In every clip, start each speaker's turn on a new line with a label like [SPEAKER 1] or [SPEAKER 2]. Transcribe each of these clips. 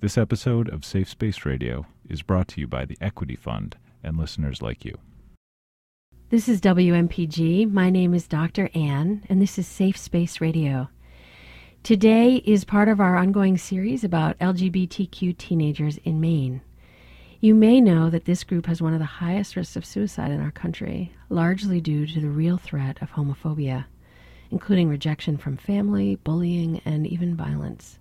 [SPEAKER 1] This episode of Safe Space Radio is brought to you by the Equity Fund and listeners like you.
[SPEAKER 2] This is WMPG. My name is Dr. Anne, and this is Safe Space Radio. Today is part of our ongoing series about LGBTQ teenagers in Maine. You may know that this group has one of the highest risks of suicide in our country, largely due to the real threat of homophobia, including rejection from family, bullying, and even violence.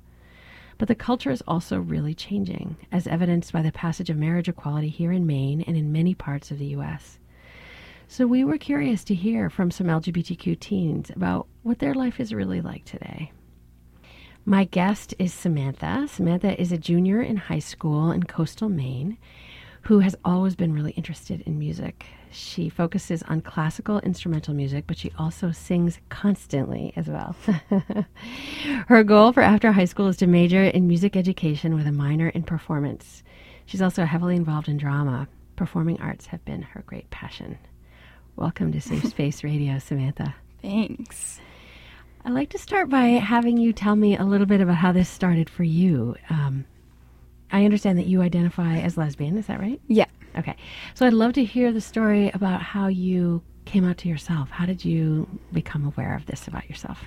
[SPEAKER 2] But the culture is also really changing, as evidenced by the passage of marriage equality here in Maine and in many parts of the U.S. So we were curious to hear from some LGBTQ teens about what their life is really like today. My guest is Samantha. Samantha is a junior in high school in coastal Maine who has always been really interested in music. She focuses on classical instrumental music, but she also sings constantly as well. her goal for after high school is to major in music education with a minor in performance. She's also heavily involved in drama. Performing arts have been her great passion. Welcome to Safe Space Radio, Samantha.
[SPEAKER 3] Thanks.
[SPEAKER 2] I'd like to start by having you tell me a little bit about how this started for you. Um, I understand that you identify as lesbian, is that right?
[SPEAKER 3] Yeah.
[SPEAKER 2] Okay. So I'd love to hear the story about how you came out to yourself. How did you become aware of this about yourself?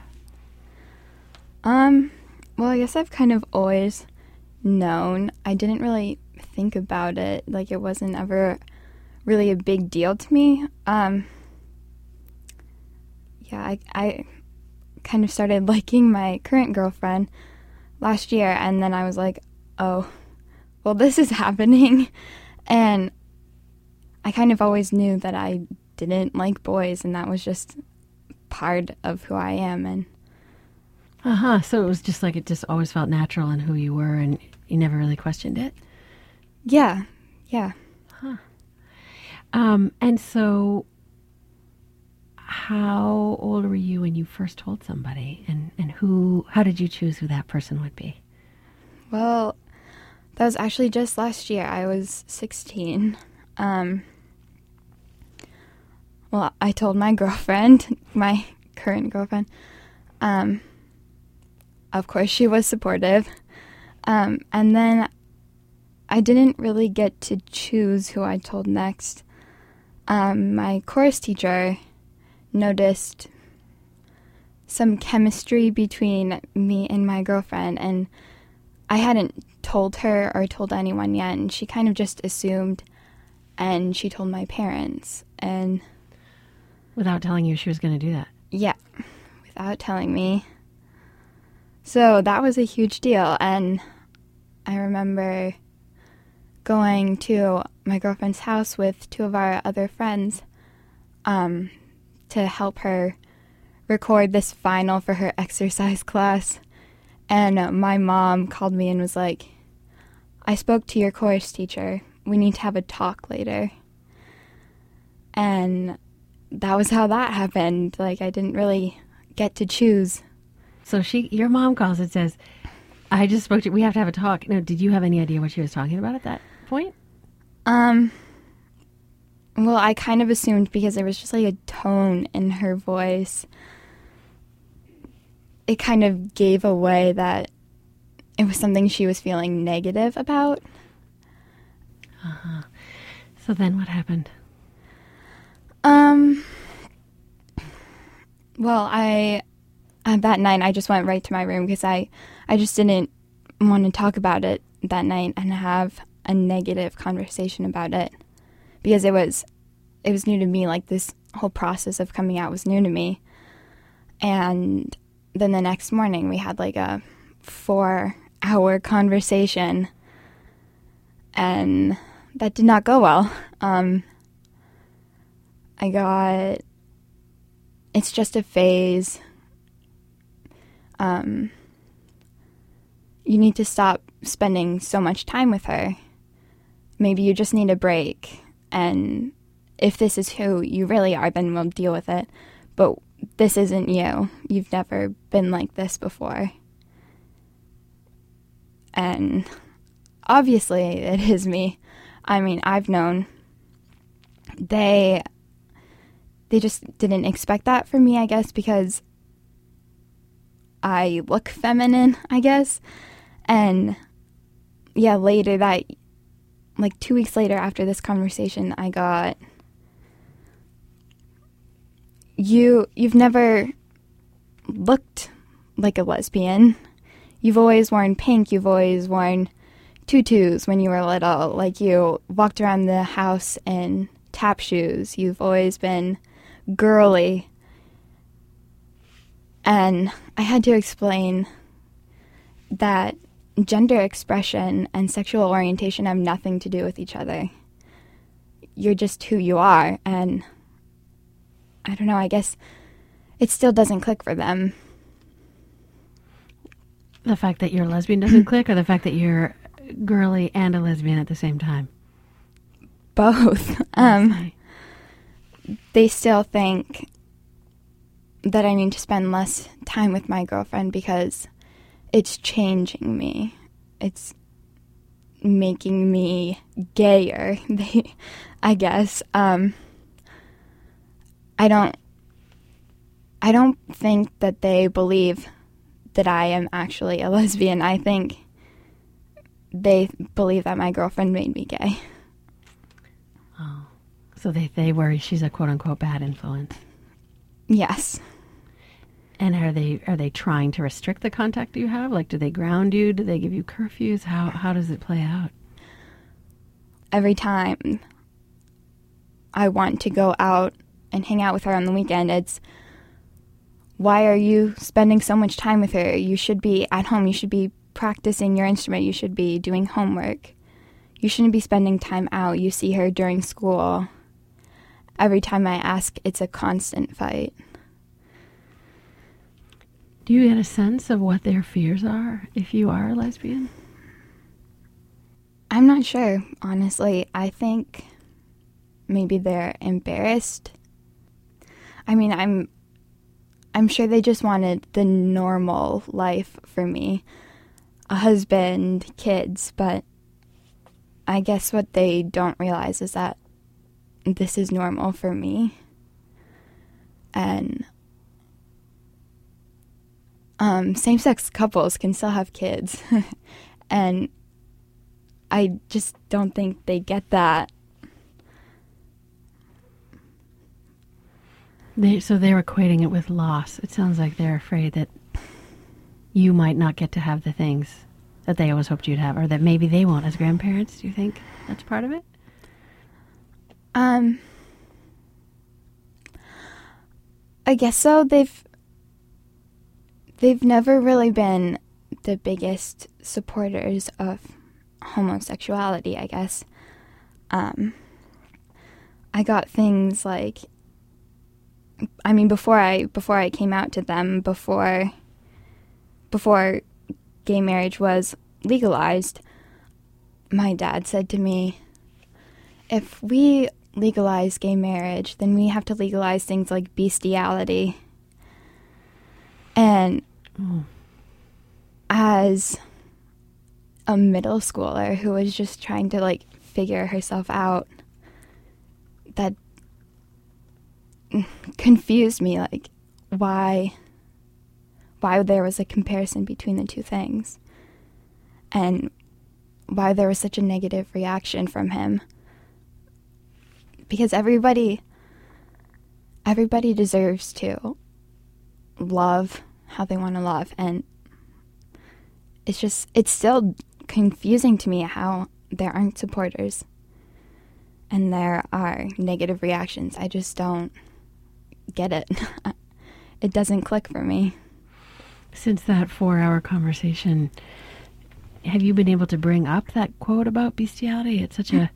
[SPEAKER 3] Um, well, I guess I've kind of always known. I didn't really think about it. Like, it wasn't ever really a big deal to me. Um, yeah, I, I kind of started liking my current girlfriend last year, and then I was like, oh, well, this is happening. And I kind of always knew that I didn't like boys, and that was just part of who I am. And
[SPEAKER 2] uh huh. So it was just like it just always felt natural in who you were, and you never really questioned it.
[SPEAKER 3] Yeah, yeah.
[SPEAKER 2] Huh. Um, and so, how old were you when you first told somebody, and and who? How did you choose who that person would be?
[SPEAKER 3] Well, that was actually just last year. I was 16. Um, well, I told my girlfriend, my current girlfriend. Um, of course, she was supportive. Um, and then I didn't really get to choose who I told next. Um, my chorus teacher noticed some chemistry between me and my girlfriend, and I hadn't told her or told anyone yet, and she kind of just assumed, and she told my parents, and
[SPEAKER 2] without telling you she was going to do that.
[SPEAKER 3] Yeah, without telling me. So that was a huge deal, and I remember going to my girlfriend's house with two of our other friends um, to help her record this final for her exercise class. And my mom called me and was like, I spoke to your chorus teacher. We need to have a talk later. And that was how that happened. Like, I didn't really get to choose.
[SPEAKER 2] So she, your mom calls and says, I just spoke to, we have to have a talk. Now, did you have any idea what she was talking about at that point?
[SPEAKER 3] Um, well, I kind of assumed because there was just like a tone in her voice. It kind of gave away that it was something she was feeling negative about.
[SPEAKER 2] So then what happened?
[SPEAKER 3] Um, well, I, uh, that night I just went right to my room because I, I just didn't want to talk about it that night and have a negative conversation about it. Because it was it was new to me like this whole process of coming out was new to me. And then the next morning we had like a 4 hour conversation. And that did not go well um I got it's just a phase um you need to stop spending so much time with her maybe you just need a break. And if this is who you really are, then we'll deal with it. But this isn't you. You've never been like this before. And obviously, it is me. I mean, I've known they they just didn't expect that from me, I guess, because I look feminine, I guess. And yeah, later that, like two weeks later after this conversation, I got, you, you've never looked like a lesbian. You've always worn pink. You've always worn tutus when you were little. Like you walked around the house in tap shoes. You've always been girly. And I had to explain that gender expression and sexual orientation have nothing to do with each other. You're just who you are. And I don't know, I guess it still doesn't click for them.
[SPEAKER 2] The fact that you're a lesbian doesn't click, or the fact that you're girly and a lesbian at the same time?
[SPEAKER 3] Both. Um, they still think that I need to spend less time with my girlfriend because it's changing me. It's making me gayer. They, I guess. Um, I don't. I don't think that they believe that I am actually a lesbian. I think they believe that my girlfriend made me gay.
[SPEAKER 2] Oh, so they they worry she's a quote unquote bad influence.
[SPEAKER 3] Yes.
[SPEAKER 2] And are they are they trying to restrict the contact you have? Like, do they ground you? Do they give you curfews? How how does it play out?
[SPEAKER 3] Every time I want to go out and hang out with her on the weekend, it's why are you spending so much time with her? You should be at home. You should be practicing your instrument. You should be doing homework. You shouldn't be spending time out. You see her during school. Every time I ask, it's a constant fight.
[SPEAKER 2] Do you get a sense of what their fears are if you are a lesbian?
[SPEAKER 3] I'm not sure, honestly. I think maybe they're embarrassed. I mean, I'm I'm sure they just wanted the normal life for me. A husband, kids, but I guess what they don't realize is that this is normal for me. And um, same sex couples can still have kids. and I just don't think they get that.
[SPEAKER 2] They, so they're equating it with loss. It sounds like they're afraid that you might not get to have the things that they always hoped you'd have, or that maybe they won't as grandparents. Do you think that's part of it?
[SPEAKER 3] Um, I guess so. They've they've never really been the biggest supporters of homosexuality. I guess. Um, I got things like I mean before I before I came out to them before before gay marriage was legalized my dad said to me if we legalize gay marriage then we have to legalize things like bestiality and
[SPEAKER 2] Oh.
[SPEAKER 3] as a middle schooler who was just trying to like figure herself out that confused me like why why there was a comparison between the two things and why there was such a negative reaction from him. Because everybody everybody deserves to love how they want to love and it's just it's still confusing to me how there aren't supporters and there are negative reactions. I just don't get it. It doesn't click for me
[SPEAKER 2] Since that four-hour conversation, have you been able to bring up that quote about bestiality? It's such a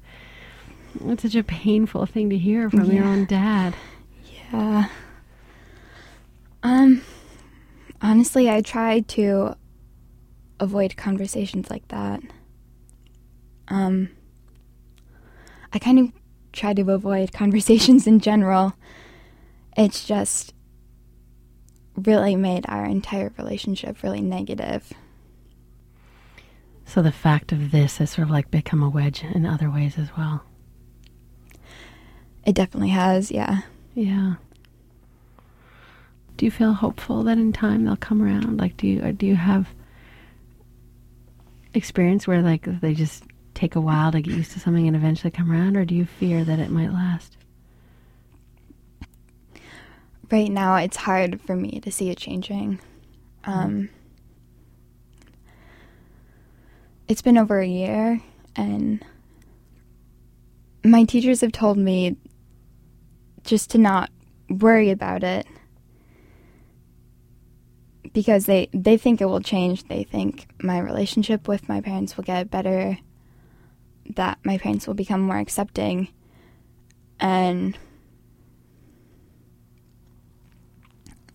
[SPEAKER 2] it's such a painful thing to hear from your own dad.
[SPEAKER 3] Yeah. Um honestly, I try to avoid conversations like that. Um I kind of try to avoid conversations in general. It's just really made our entire relationship really negative.
[SPEAKER 2] So the fact of this has sort of like become a wedge in other ways as well.
[SPEAKER 3] It definitely has, yeah.
[SPEAKER 2] Yeah. Do you feel hopeful that in time they'll come around? Like, do you or do you have experience where like they just take a while to get used to something and eventually come around, or do you fear that it might last?
[SPEAKER 3] Right now, it's hard for me to see it changing. Um, it's been over a year, and my teachers have told me just to not worry about it because they they think it will change. They think my relationship with my parents will get better, that my parents will become more accepting, and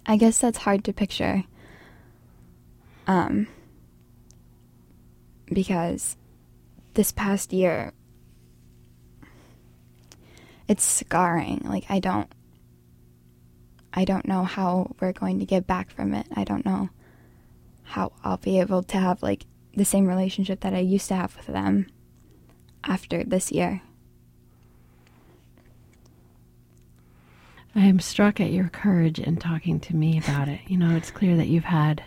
[SPEAKER 3] I guess that's hard to picture. Um, because this past year, it's scarring. Like I don't, I don't know how we're going to get back from it. I don't know how I'll be able to have like the same relationship that I used to have with them after this year.
[SPEAKER 2] I am struck at your courage in talking to me about it. You know, it's clear that you've had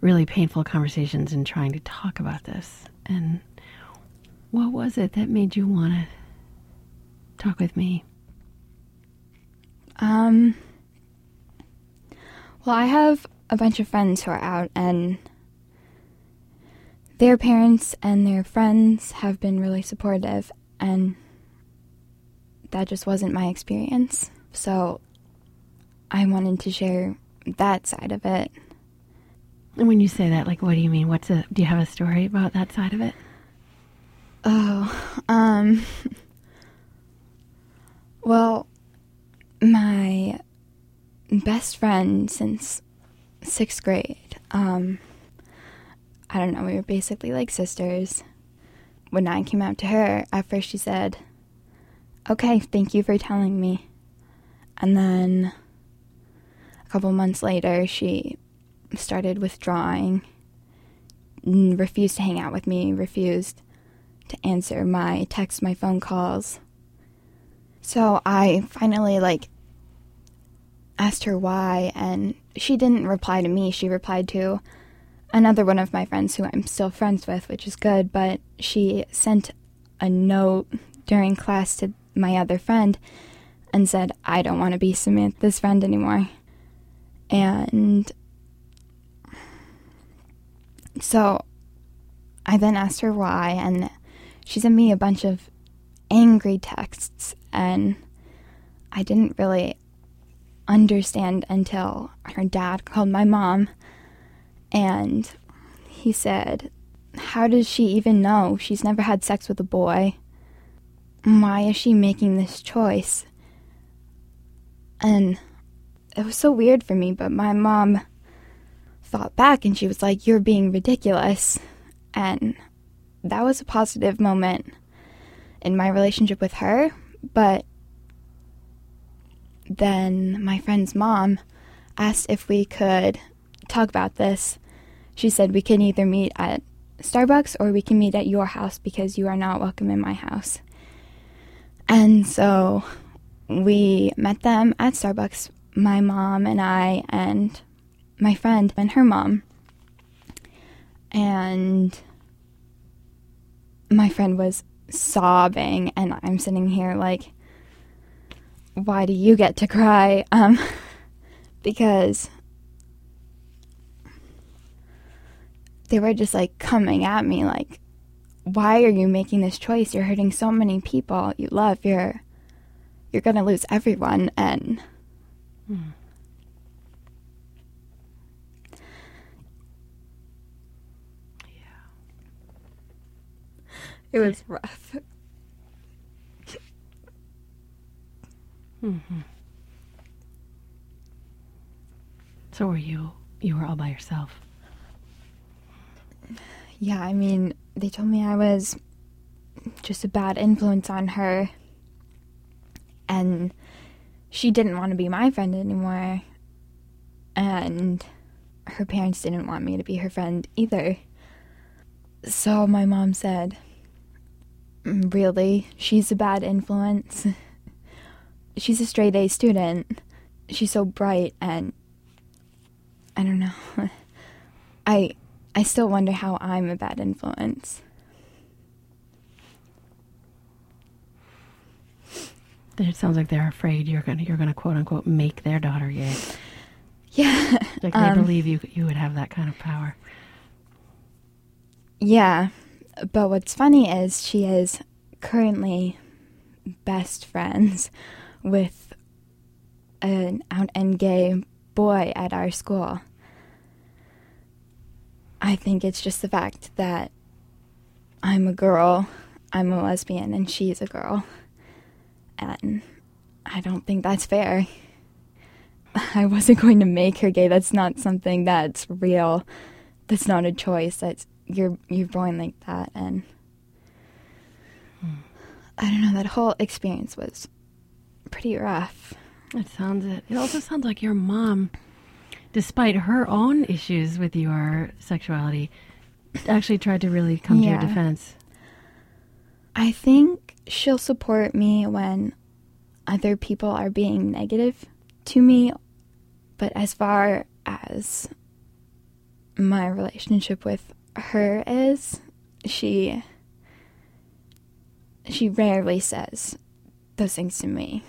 [SPEAKER 2] really painful conversations in trying to talk about this. And what was it that made you want to talk with me?
[SPEAKER 3] Um, well, I have a bunch of friends who are out, and their parents and their friends have been really supportive, and that just wasn't my experience. So I wanted to share that side of it.
[SPEAKER 2] And when you say that, like, what do you mean? What's a? Do you have a story about that side of it?
[SPEAKER 3] Oh, um, well, my best friend since sixth grade, um, I don't know, we were basically like sisters. When I came out to her, at first she said, Okay, thank you for telling me. And then a couple months later, she started withdrawing, refused to hang out with me, refused to answer my texts, my phone calls. So I finally like asked her why and she didn't reply to me. She replied to another one of my friends who I'm still friends with, which is good, but she sent a note during class to my other friend and said, I don't want to be Samantha's friend anymore. And so I then asked her why, and she sent me a bunch of angry texts, and I didn't really understand until her dad called my mom, and he said, How does she even know? She's never had sex with a boy. Why is she making this choice? And it was so weird for me, but my mom thought back and she was like, You're being ridiculous. And that was a positive moment in my relationship with her. But then my friend's mom asked if we could talk about this. She said we can either meet at Starbucks or we can meet at your house because you are not welcome in my house. And so we met them at Starbucks, my mom and I, and my friend and her mom. And my friend was sobbing, and I'm sitting here like, why do you get to cry? Um, because they were just like coming at me like, why are you making this choice? You're hurting so many people you love. You're you're gonna lose everyone and hmm. It was rough.
[SPEAKER 2] mm-hmm. So were you? You were all by yourself.
[SPEAKER 3] Yeah, I mean, they told me I was just a bad influence on her, and she didn't want to be my friend anymore, and her parents didn't want me to be her friend either. So my mom said, mm, Really? She's a bad influence? She's a straight A student. She's so bright and I don't know. I I still wonder how I'm a bad influence.
[SPEAKER 2] It sounds like they're afraid you're gonna you're gonna quote unquote make their daughter gay.
[SPEAKER 3] Yeah.
[SPEAKER 2] Like they
[SPEAKER 3] Um,
[SPEAKER 2] believe you you would have that kind of power.
[SPEAKER 3] Yeah. But what's funny is she is currently best friends with an out and gay boy at our school. I think it's just the fact that I'm a girl, I'm a lesbian, and she's a girl. And I don't think that's fair. I wasn't going to make her gay. That's not something that's real. That's not a choice. That's you're you're born like that and I don't know, that whole experience was pretty rough.
[SPEAKER 2] It sounds it. It also sounds like your mom, despite her own issues with your sexuality, actually tried to really come to your defense.
[SPEAKER 3] I think she'll support me when other people are being negative to me, but as far as my relationship with her is, she she rarely says those things to me.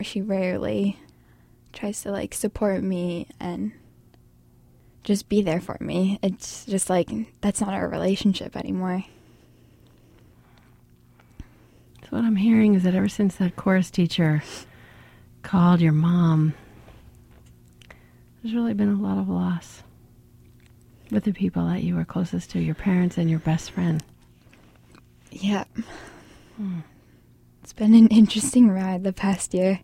[SPEAKER 3] She rarely tries to like support me and just be there for me. It's just like that's not our relationship anymore.
[SPEAKER 2] So what I'm hearing is that ever since that chorus teacher called your mom, there's really been a lot of loss with the people that you were closest to, your parents and your best friend.
[SPEAKER 3] Yeah. Hmm. It's been an interesting ride the past year.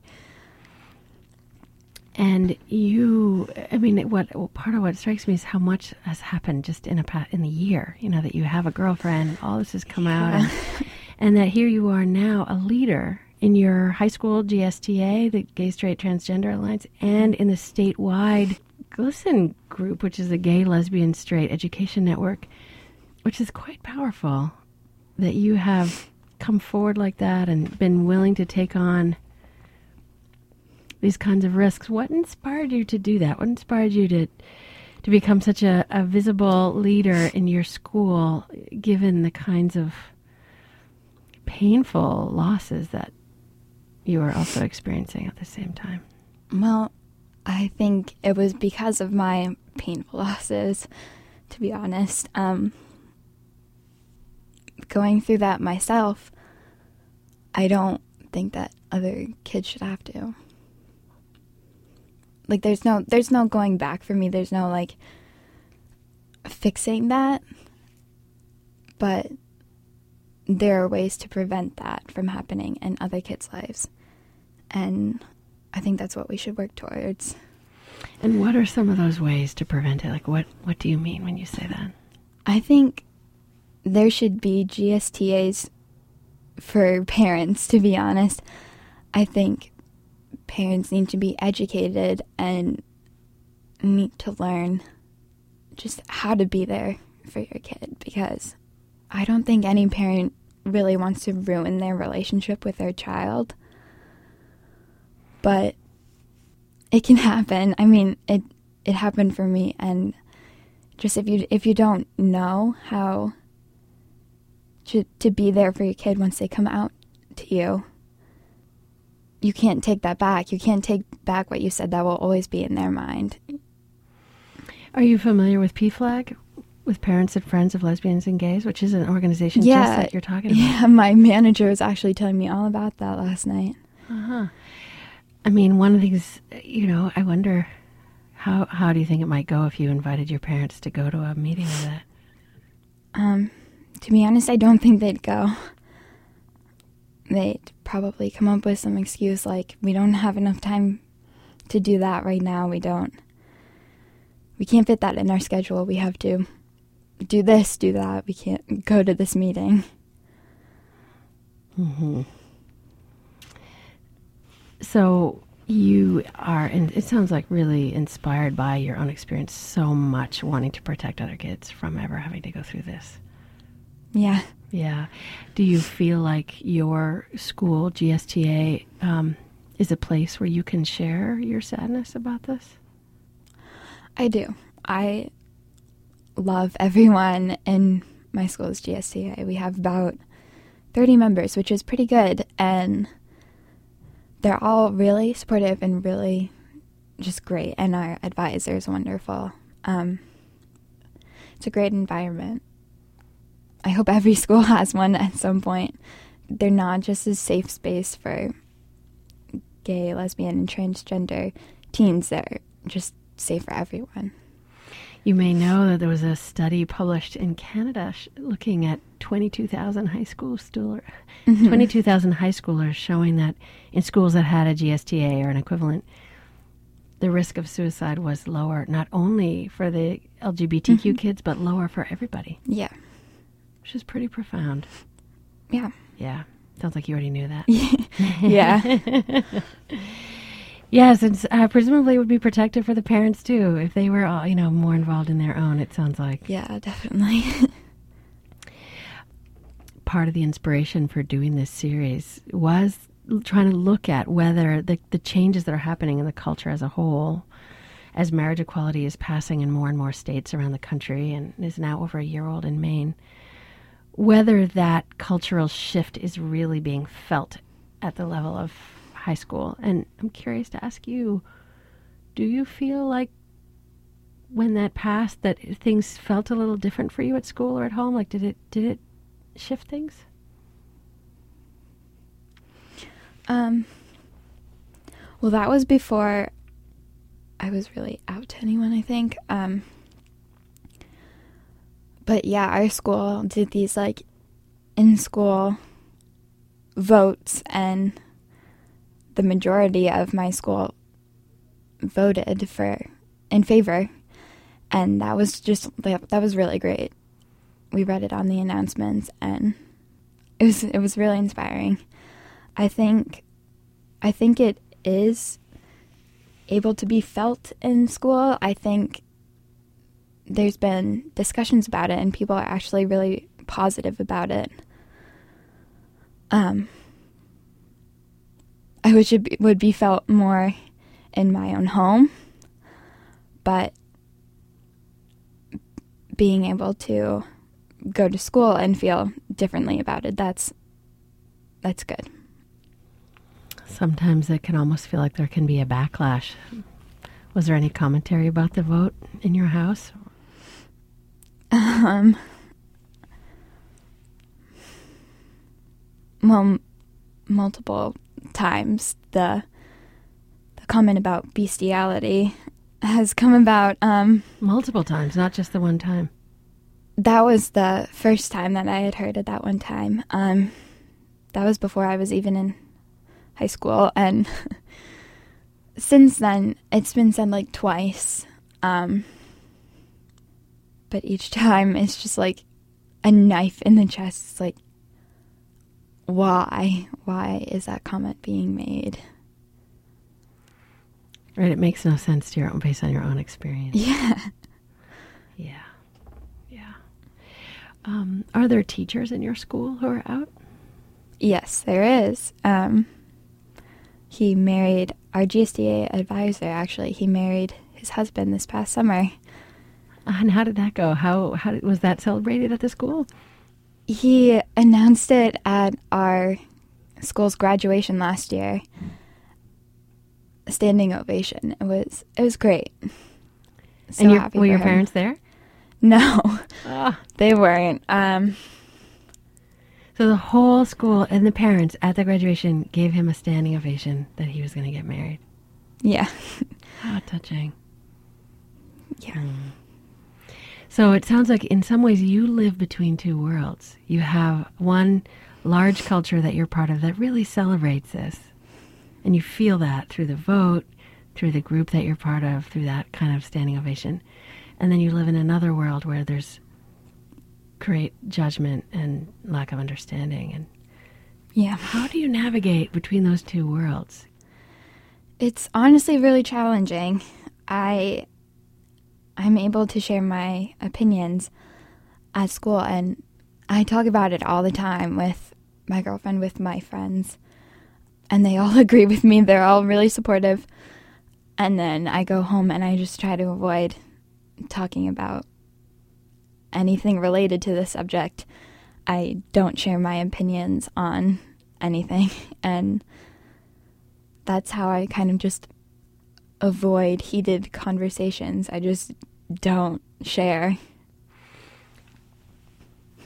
[SPEAKER 2] And you, I mean, what part of what strikes me is how much has happened just in a pa- in a year. You know that you have a girlfriend, all this has come out, and, and that here you are now, a leader in your high school GSTA, the Gay Straight Transgender Alliance, and in the statewide GLSEN group, which is the Gay Lesbian Straight Education Network, which is quite powerful. That you have come forward like that and been willing to take on these kinds of risks. What inspired you to do that? What inspired you to to become such a, a visible leader in your school, given the kinds of painful losses that you were also experiencing at the same time?
[SPEAKER 3] Well, I think it was because of my painful losses, to be honest. Um, going through that myself, I don't think that other kids should have to. Like there's no there's no going back for me. There's no like fixing that. But there are ways to prevent that from happening in other kids' lives. And I think that's what we should work towards.
[SPEAKER 2] And what are some of those ways to prevent it? Like, what, what do you mean when you say that?
[SPEAKER 3] I think there should be GSTAs for parents, to be honest. I think parents need to be educated and need to learn just how to be there for your kid because I don't think any parent really wants to ruin their relationship with their child. But it can happen. I mean, it it happened for me and just if you if you don't know how to to be there for your kid once they come out to you, you can't take that back. You can't take back what you said. That will always be in their mind.
[SPEAKER 2] Are you familiar with PFLAG, with Parents and Friends of Lesbians and Gays, which is an organization just
[SPEAKER 3] Yeah.
[SPEAKER 2] like you're talking about?
[SPEAKER 3] Yeah, my manager was actually telling me all about that last night.
[SPEAKER 2] Uh-huh. I mean, one of the things, you know, I wonder how how do you think it might go if you invited your parents to go to a meeting of that?
[SPEAKER 3] Um, to be honest, I don't think they'd go. They'd probably come up with some excuse like, we don't have enough time to do that right now. We don't. We can't fit that in our schedule. We have to do this, do that. We can't go to this meeting.
[SPEAKER 2] Mm-hmm. So you are, and it sounds like really inspired by your own experience, so much wanting to protect other kids from ever having to go through this.
[SPEAKER 3] Yeah.
[SPEAKER 2] Yeah. Do you feel like your school, GSTA, um, is a place where you can share your sadness about this?
[SPEAKER 3] I do. I love everyone in my school's GSTA. We have about 30 members, which is pretty good. And they're all really supportive and really just great. And our advisor is wonderful. Um, it's a great environment. I hope every school has one at some point. They're not just a safe space for gay, lesbian, and transgender teens, they're just safe for everyone.
[SPEAKER 2] You may know that there was a study published in Canada sh- looking at 22,000 high school stooler,
[SPEAKER 3] Mm-hmm.
[SPEAKER 2] 22,000 high schoolers showing that in schools that had a GSTA or an equivalent, the risk of suicide was lower, not only for the LGBTQ
[SPEAKER 3] Mm-hmm.
[SPEAKER 2] kids, but lower for everybody,
[SPEAKER 3] Yeah.
[SPEAKER 2] Which is pretty profound.
[SPEAKER 3] Yeah.
[SPEAKER 2] Yeah. Sounds like you already knew that.
[SPEAKER 3] yeah.
[SPEAKER 2] Yes, and uh, presumably it would be protective for the parents too if they were, all, you know, more involved in their own. It sounds like.
[SPEAKER 3] Yeah, definitely.
[SPEAKER 2] part of the inspiration for doing this series was trying to look at whether the, the changes that are happening in the culture as a whole, as marriage equality is passing in more and more states around the country and is now over a year old in Maine, whether that cultural shift is really being felt at the level of high school. And I'm curious to ask you do you feel like when that passed that things felt a little different for you at school or at home like did it did it shift things
[SPEAKER 3] um, well, that was before I was really out to anyone, I think. Um, but yeah, our school did these like in school votes, and the majority of my school voted for in favor, and that was just that, was really great. We read it on the announcements, and it was it was really inspiring. I think I think it is able to be felt in school. I think there's been discussions about it and people are actually really positive about it. Um I wish it would be felt more in my own home, but being able to go to school and feel differently about it, that's that's good.
[SPEAKER 2] sometimes it can almost feel like there can be a backlash was there any commentary about the vote in your house
[SPEAKER 3] Um, well, multiple times the the comment about bestiality has come about. Um,
[SPEAKER 2] multiple times not just the one time
[SPEAKER 3] that was the first time that I had heard it that one time. Um, that was before I was even in high school, and since then it's been said like twice. Um, but each time it's just like a knife in the chest. It's like, why? Why is that comment being made?
[SPEAKER 2] right it makes no sense to your own based on your own experience
[SPEAKER 3] Yeah.
[SPEAKER 2] yeah yeah um, are there teachers in your school who are out
[SPEAKER 3] Yes, there is. Um, he married our GSTA advisor. Actually, he married his husband this past summer.
[SPEAKER 2] And how did that go how how did, was that celebrated at the school
[SPEAKER 3] He announced it at our school's graduation last year. A standing ovation. It was it was great. So
[SPEAKER 2] and your, were your
[SPEAKER 3] him.
[SPEAKER 2] parents there
[SPEAKER 3] No,
[SPEAKER 2] Ah.
[SPEAKER 3] they weren't. Um,
[SPEAKER 2] So the whole school and the parents at the graduation gave him a standing ovation that he was going to get married.
[SPEAKER 3] yeah,
[SPEAKER 2] How touching.
[SPEAKER 3] yeah,
[SPEAKER 2] So it sounds like in some ways you live between two worlds. You have one large culture that you're part of that really celebrates this. And you feel that through the vote, through the group that you're part of, through that kind of standing ovation. And then you live in another world where there's great judgment and lack of understanding. And
[SPEAKER 3] yeah.
[SPEAKER 2] how do you navigate between those two worlds?
[SPEAKER 3] It's honestly really challenging. I I'm able to share my opinions at school and I talk about it all the time with my girlfriend, with my friends. And they all agree with me. They're all really supportive. And then I go home and I just try to avoid talking about anything related to the subject. I don't share my opinions on anything. And that's how I kind of just avoid heated conversations. I just don't share.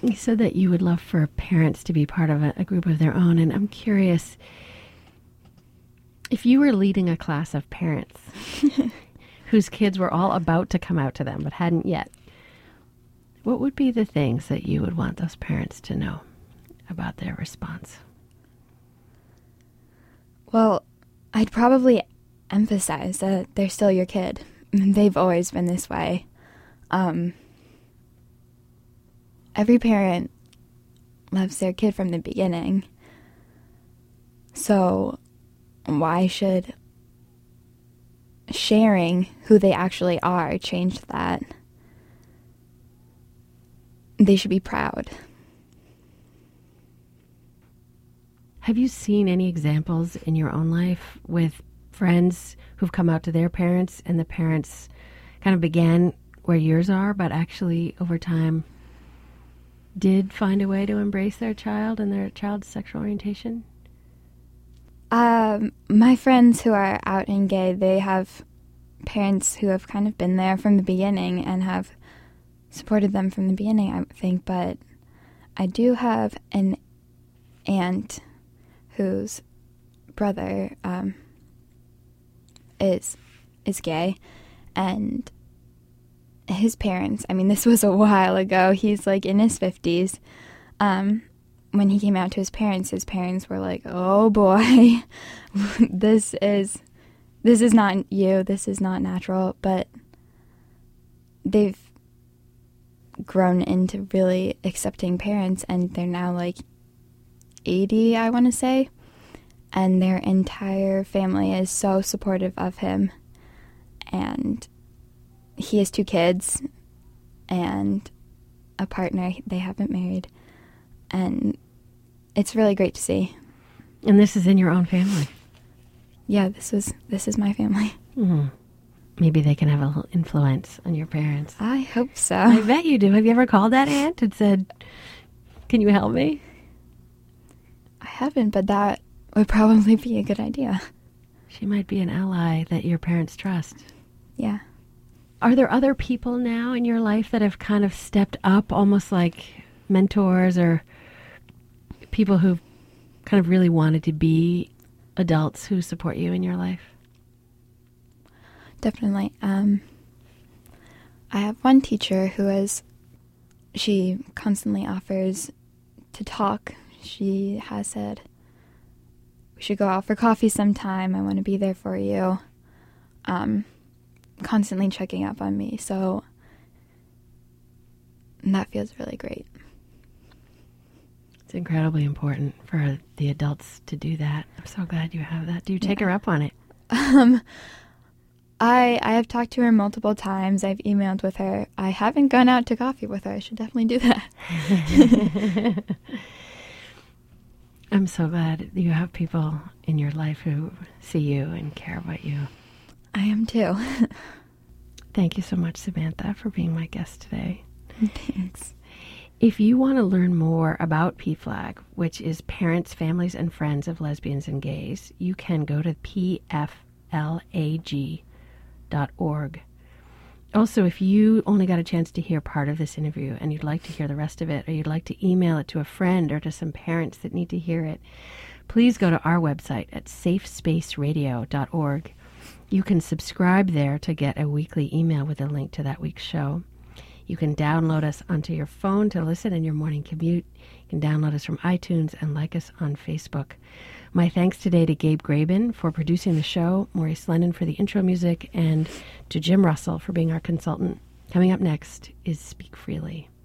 [SPEAKER 2] You said that you would love for parents to be part of a, a group of their own, and I'm curious if you were leading a class of parents whose kids were all about to come out to them but hadn't yet, what would be the things that you would want those parents to know about their response?
[SPEAKER 3] Well, I'd probably emphasize that they're still your kid. They've always been this way. Um, every parent loves their kid from the beginning. So, why should sharing who they actually are change that? They should be proud.
[SPEAKER 2] Have you seen any examples in your own life with friends who've come out to their parents and the parents kind of began where yours are, but actually over time did find a way to embrace their child and their child's sexual orientation?
[SPEAKER 3] Um, my friends who are out and gay, they have parents who have kind of been there from the beginning and have supported them from the beginning, I think. But I do have an aunt whose brother um, is is gay, and his parents. I mean, this was a while ago. He's like in his fifties. Um, when he came out to his parents, his parents were like, "Oh boy, this is this is not you. This is not natural." But they've grown into really accepting parents, and they're now like eighty, I want to say, and their entire family is so supportive of him, and he has two kids and a partner they haven't married and it's really great to see
[SPEAKER 2] And this is in your own family.
[SPEAKER 3] yeah this is this is my family
[SPEAKER 2] hmm Maybe they can have a little influence on your parents.
[SPEAKER 3] i hope so
[SPEAKER 2] I bet you do. Have you ever called that aunt and said, Can you help me?
[SPEAKER 3] i haven't but that would probably be a good idea
[SPEAKER 2] She might be an ally that your parents trust.
[SPEAKER 3] yeah
[SPEAKER 2] Are there other people now in your life that have kind of stepped up, almost like mentors or people who've kind of really wanted to be adults who support you in your life?
[SPEAKER 3] definitely um i have one teacher who is she constantly offers to talk she has said we should go out for coffee sometime i want to be there for you um constantly checking up on me so that feels really great
[SPEAKER 2] It's incredibly important for the adults to do that. I'm so glad you have that. Do you take
[SPEAKER 3] Yeah.
[SPEAKER 2] her up on it?
[SPEAKER 3] Um, I I have talked to her multiple times. I've emailed with her. I haven't gone out to coffee with her. I should definitely do that.
[SPEAKER 2] I'm so glad you have people in your life who see you and care about you.
[SPEAKER 3] I am too.
[SPEAKER 2] Thank you so much, Samantha, for being my guest today.
[SPEAKER 3] Thanks.
[SPEAKER 2] If you want to learn more about PFLAG, which is Parents, Families, and Friends of Lesbians and Gays, you can go to pflag.org. Also, if you only got a chance to hear part of this interview and you'd like to hear the rest of it, or you'd like to email it to a friend or to some parents that need to hear it, please go to our website at safespaceradio.org. You can subscribe there to get a weekly email with a link to that week's show. You can download us onto your phone to listen in your morning commute. Can download us from iTunes and like us on Facebook. My thanks today to Gabe Graben for producing the show, Maurice Lennon for the intro music, and to Jim Russell for being our consultant. Coming up next is Speak Freely.